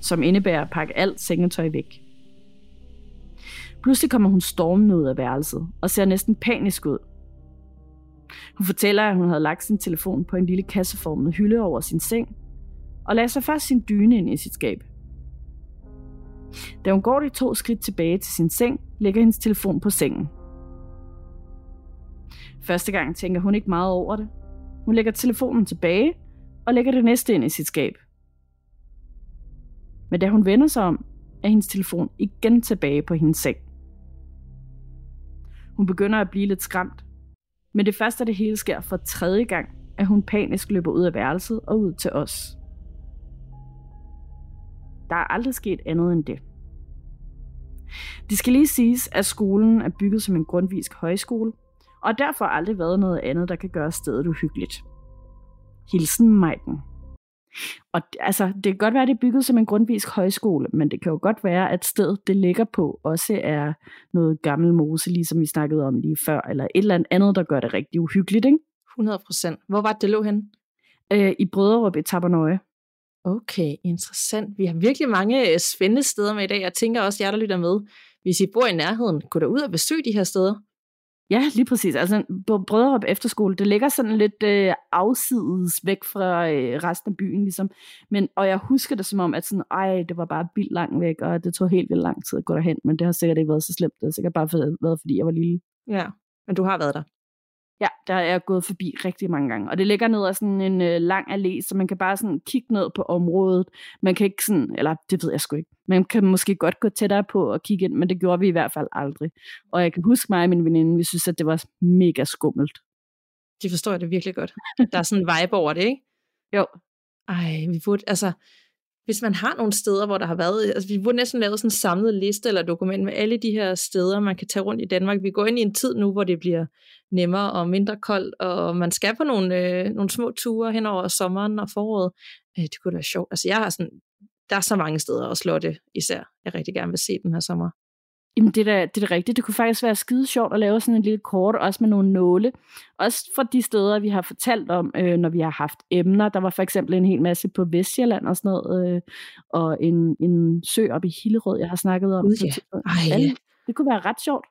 som indebærer at pakke alt sengetøj væk. Pludselig kommer hun stormende ud af værelset og ser næsten panisk ud. Hun fortæller, at hun havde lagt sin telefon på en lille kasseformet hylde over sin seng, og lagde sig først sin dyne ind i sit skab. Da hun går de to skridt tilbage til sin seng, lægger hendes telefon på sengen. Første gang tænker hun ikke meget over det. Hun lægger telefonen tilbage og lægger det næste ind i sit skab. Men da hun vender sig om, er hendes telefon igen tilbage på hendes seng. Hun begynder at blive lidt skræmt. Men det første af det hele sker for tredje gang, at hun panisk løber ud af værelset og ud til os. Der er aldrig sket andet end det. Det skal lige siges, at skolen er bygget som en grundvisk højskole, og derfor aldrig været noget andet, der kan gøre stedet uhyggeligt. Hilsen Majden. Og altså, det kan godt være, at det er bygget som en grundvisk højskole, men det kan jo godt være, at stedet, det ligger på, også er noget gammel mose, ligesom vi snakkede om lige før, eller et eller andet, der gør det rigtig uhyggeligt, ikke? 100 procent. Hvor var det, det lå hen? Øh, I Brøderup i Tabernøje. Okay, interessant. Vi har virkelig mange øh, spændende steder med i dag. Jeg tænker også, jer der lytter med, hvis I bor i nærheden, gå ud og besøg de her steder. Ja, lige præcis. Altså på Brøderup Efterskole, det ligger sådan lidt øh, afsides væk fra øh, resten af byen, ligesom. Men, og jeg husker det som om, at sådan, ej, det var bare vildt langt væk, og det tog helt vildt lang tid at gå derhen, men det har sikkert ikke været så slemt. Det har sikkert bare været, fordi jeg var lille. Ja, men du har været der. Ja, der er jeg gået forbi rigtig mange gange. Og det ligger ned ad sådan en øh, lang allé, så man kan bare sådan kigge ned på området. Man kan ikke sådan, eller det ved jeg sgu ikke. Man kan måske godt gå tættere på og kigge ind, men det gjorde vi i hvert fald aldrig. Og jeg kan huske mig og min veninde, vi synes, at det var mega skummelt. Det forstår jeg det virkelig godt. Der er sådan en vibe over det, ikke? Jo. Ej, vi burde, altså, hvis man har nogle steder, hvor der har været, altså vi burde næsten lave sådan en samlet liste eller dokument med alle de her steder, man kan tage rundt i Danmark. Vi går ind i en tid nu, hvor det bliver nemmere og mindre koldt, og man skal på nogle, øh, nogle små ture hen over sommeren og foråret. Øh, det kunne da være sjovt. Altså jeg har sådan, der er så mange steder, og slotte især, jeg rigtig gerne vil se den her sommer. Jamen, det er, da, det er da rigtigt. Det kunne faktisk være skide sjovt at lave sådan en lille kort, også med nogle nåle. Også fra de steder, vi har fortalt om, øh, når vi har haft emner. Der var for eksempel en hel masse på Vestjylland og sådan noget, øh, og en, en sø op i Hillerød, jeg har snakket om. Ja. Ej, ja. Det kunne være ret sjovt.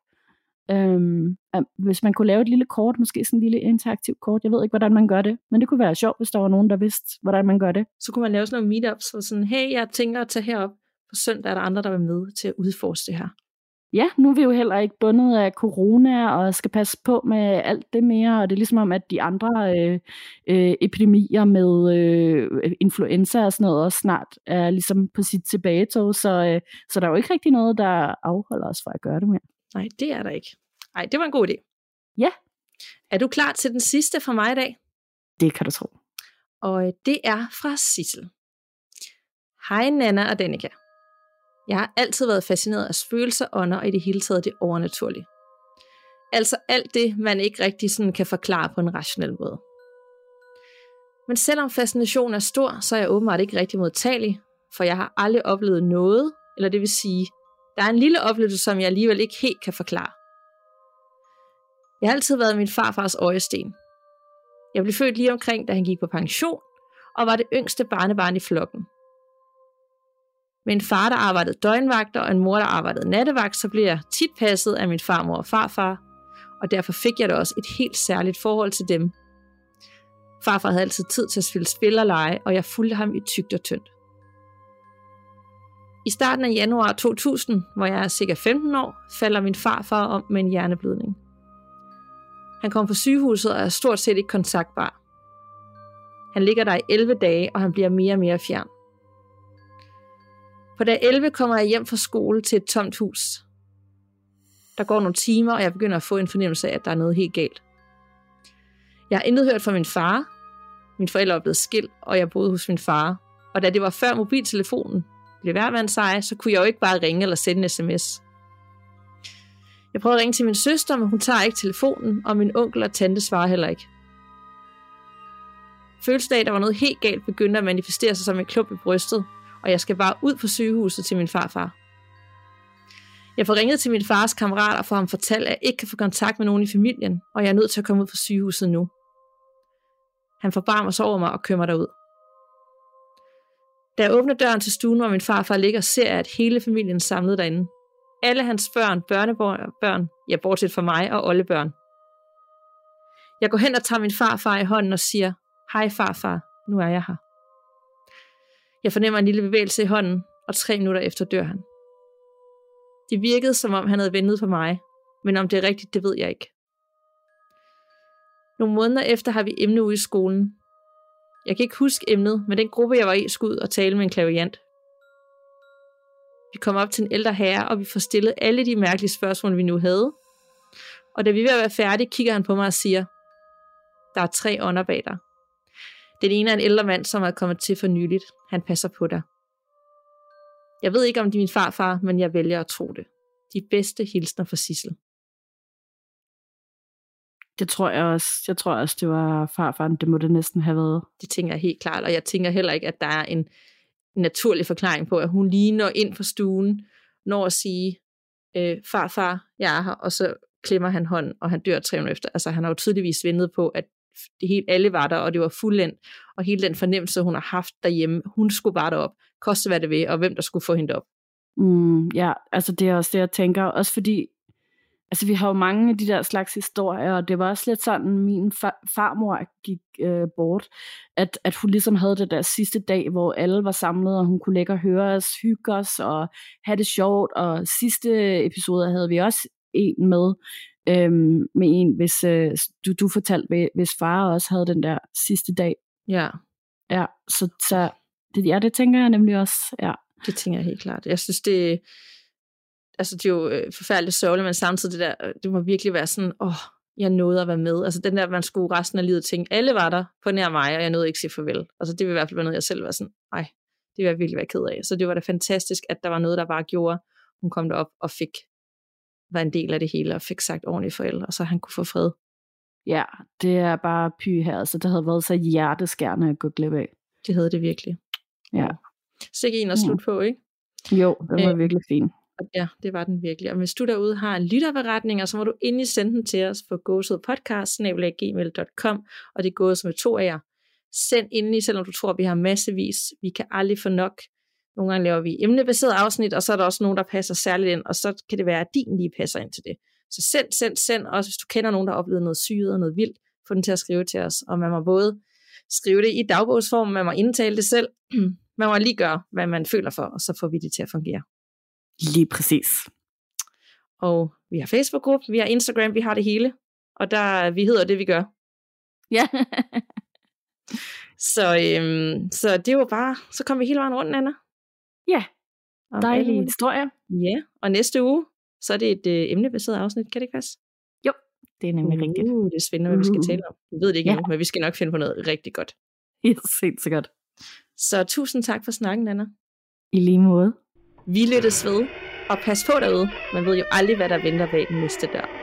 Øhm, hvis man kunne lave et lille kort, måske sådan en lille interaktiv kort. Jeg ved ikke, hvordan man gør det, men det kunne være sjovt, hvis der var nogen, der vidste, hvordan man gør det. Så kunne man lave sådan nogle meetups, hvor sådan, hey, jeg tænker at tage herop på søndag, er der andre, der vil med til at udforske det her ja, nu er vi jo heller ikke bundet af corona og skal passe på med alt det mere, og det er ligesom om, at de andre øh, øh, epidemier med øh, influenza og sådan noget også snart er ligesom på sit tilbagetog, så, øh, så der er jo ikke rigtig noget, der afholder os fra at gøre det mere. Nej, det er der ikke. Nej, det var en god idé. Ja. Er du klar til den sidste fra mig i dag? Det kan du tro. Og øh, det er fra Sissel. Hej Nana og Danika. Jeg har altid været fascineret af følelser, ånder og i det hele taget det overnaturlige. Altså alt det, man ikke rigtig sådan kan forklare på en rationel måde. Men selvom fascinationen er stor, så er jeg åbenbart ikke rigtig modtagelig, for jeg har aldrig oplevet noget, eller det vil sige, der er en lille oplevelse, som jeg alligevel ikke helt kan forklare. Jeg har altid været min farfars øjesten. Jeg blev født lige omkring, da han gik på pension, og var det yngste barnebarn i flokken. Med en far, der arbejdede døgnvagter, og en mor, der arbejdede nattevagt, så blev jeg tit passet af min farmor og farfar, og derfor fik jeg da også et helt særligt forhold til dem. Farfar havde altid tid til at spille spil og lege, og jeg fulgte ham i tygt og tyndt. I starten af januar 2000, hvor jeg er cirka 15 år, falder min farfar om med en hjerneblødning. Han kom på sygehuset og er stort set ikke kontaktbar. Han ligger der i 11 dage, og han bliver mere og mere fjern. På dag 11 kommer jeg hjem fra skole til et tomt hus. Der går nogle timer, og jeg begynder at få en fornemmelse af, at der er noget helt galt. Jeg har intet hørt fra min far. Min forældre er blevet skilt, og jeg boede hos min far. Og da det var før mobiltelefonen blev hver sig, så kunne jeg jo ikke bare ringe eller sende en sms. Jeg prøver at ringe til min søster, men hun tager ikke telefonen, og min onkel og tante svarer heller ikke. Følelsen af, der var noget helt galt, begyndte at manifestere sig som en klump i brystet, og jeg skal bare ud på sygehuset til min farfar. Jeg får ringet til min fars kammerat og får ham fortalt, at jeg ikke kan få kontakt med nogen i familien, og jeg er nødt til at komme ud på sygehuset nu. Han forbarmer sig over mig og kører mig derud. Da jeg åbner døren til stuen, hvor min farfar ligger, ser jeg, at hele familien er samlet derinde. Alle hans børn, børnebørn, ja, bortset fra mig og oldebørn. Jeg går hen og tager min farfar i hånden og siger, hej farfar, nu er jeg her. Jeg fornemmer en lille bevægelse i hånden, og tre minutter efter dør han. Det virkede, som om han havde ventet på mig, men om det er rigtigt, det ved jeg ikke. Nogle måneder efter har vi emne ude i skolen. Jeg kan ikke huske emnet, men den gruppe, jeg var i, skulle ud og tale med en klaviant. Vi kom op til en ældre herre, og vi får stillet alle de mærkelige spørgsmål, vi nu havde. Og da vi er ved at være færdige, kigger han på mig og siger, der er tre ånder bag dig. Den ene er en ældre mand, som er kommet til for nyligt. Han passer på dig. Jeg ved ikke, om det er min farfar, men jeg vælger at tro det. De bedste hilsner fra Sissel. Det tror jeg også. Jeg tror også, det var farfaren. Det må det næsten have været. Det tænker jeg helt klart, og jeg tænker heller ikke, at der er en naturlig forklaring på, at hun lige når ind for stuen, når at sige, øh, farfar, jeg er her, og så klemmer han hånden, og han dør tre minutter efter. Altså han har jo tydeligvis ventet på, at det helt alle var der, og det var fuldendt, og hele den fornemmelse, hun har haft derhjemme, hun skulle bare derop, koste hvad det vil, og hvem der skulle få hende op. Mm, ja, altså det er også det, jeg tænker, også fordi, altså vi har jo mange af de der slags historier, og det var også lidt sådan, min far, farmor gik øh, bort, at, at hun ligesom havde det der sidste dag, hvor alle var samlet, og hun kunne lægge og høre os, hygge os, og have det sjovt, og sidste episode havde vi også en med, øhm, med en, hvis øh, du, du fortalte, hvis far også havde den der sidste dag. Ja. Ja, så, så det, ja, det tænker jeg nemlig også, ja. Det tænker jeg helt klart. Jeg synes, det, altså, det er jo øh, forfærdeligt sørgeligt, men samtidig det der, det må virkelig være sådan, åh, jeg nåede at være med. Altså den der, man skulle resten af livet tænke, alle var der på nær mig, og jeg nåede ikke at sige farvel. Altså det vil i hvert fald være noget, jeg selv var sådan, nej, det vil jeg virkelig være ked af. Så det var da fantastisk, at der var noget, der bare gjorde, hun kom derop og fik var en del af det hele, og fik sagt ordentligt og så han kunne få fred. Ja, det er bare py her, så det havde været så hjerteskærende at gå glip af. Det havde det virkelig. Ja. Sikke en at slutte på, ikke? Jo, det var øh, virkelig fint. Ja, det var den virkelig. Og hvis du derude har lytterberetninger, så må du endelig sende dem til os på gåsødpodcast.gmail.com og det er gået som to af jer. Send endelig, selvom du tror, vi har massevis. Vi kan aldrig få nok. Nogle gange laver vi emnebaseret afsnit, og så er der også nogen, der passer særligt ind, og så kan det være, at din lige passer ind til det. Så send, send, send, også hvis du kender nogen, der har oplevet noget syget og noget vildt, få den til at skrive til os. Og man må både skrive det i dagbogsform, man må indtale det selv, [CLEARS THROAT] man må lige gøre, hvad man føler for, og så får vi det til at fungere. Lige præcis. Og vi har Facebook-gruppe, vi har Instagram, vi har det hele. Og der, vi hedder det, vi gør. Ja. [LAUGHS] så, øhm, så det var bare, så kom vi hele vejen rundt, Anna. Ja, dejlige okay. historier. Ja, og næste uge, så er det et øh, emnebaseret afsnit, kan det ikke passe? Jo, det er nemlig uh, rigtigt. det er spændende, hvad uh. vi skal tale om. Vi ved det ikke ja. endnu, men vi skal nok finde på noget rigtig godt. Yes, helt så godt. Så tusind tak for snakken, Anna. I lige måde. Vi lyttes ved, og pas på derude. Man ved jo aldrig, hvad der venter bag den næste dør.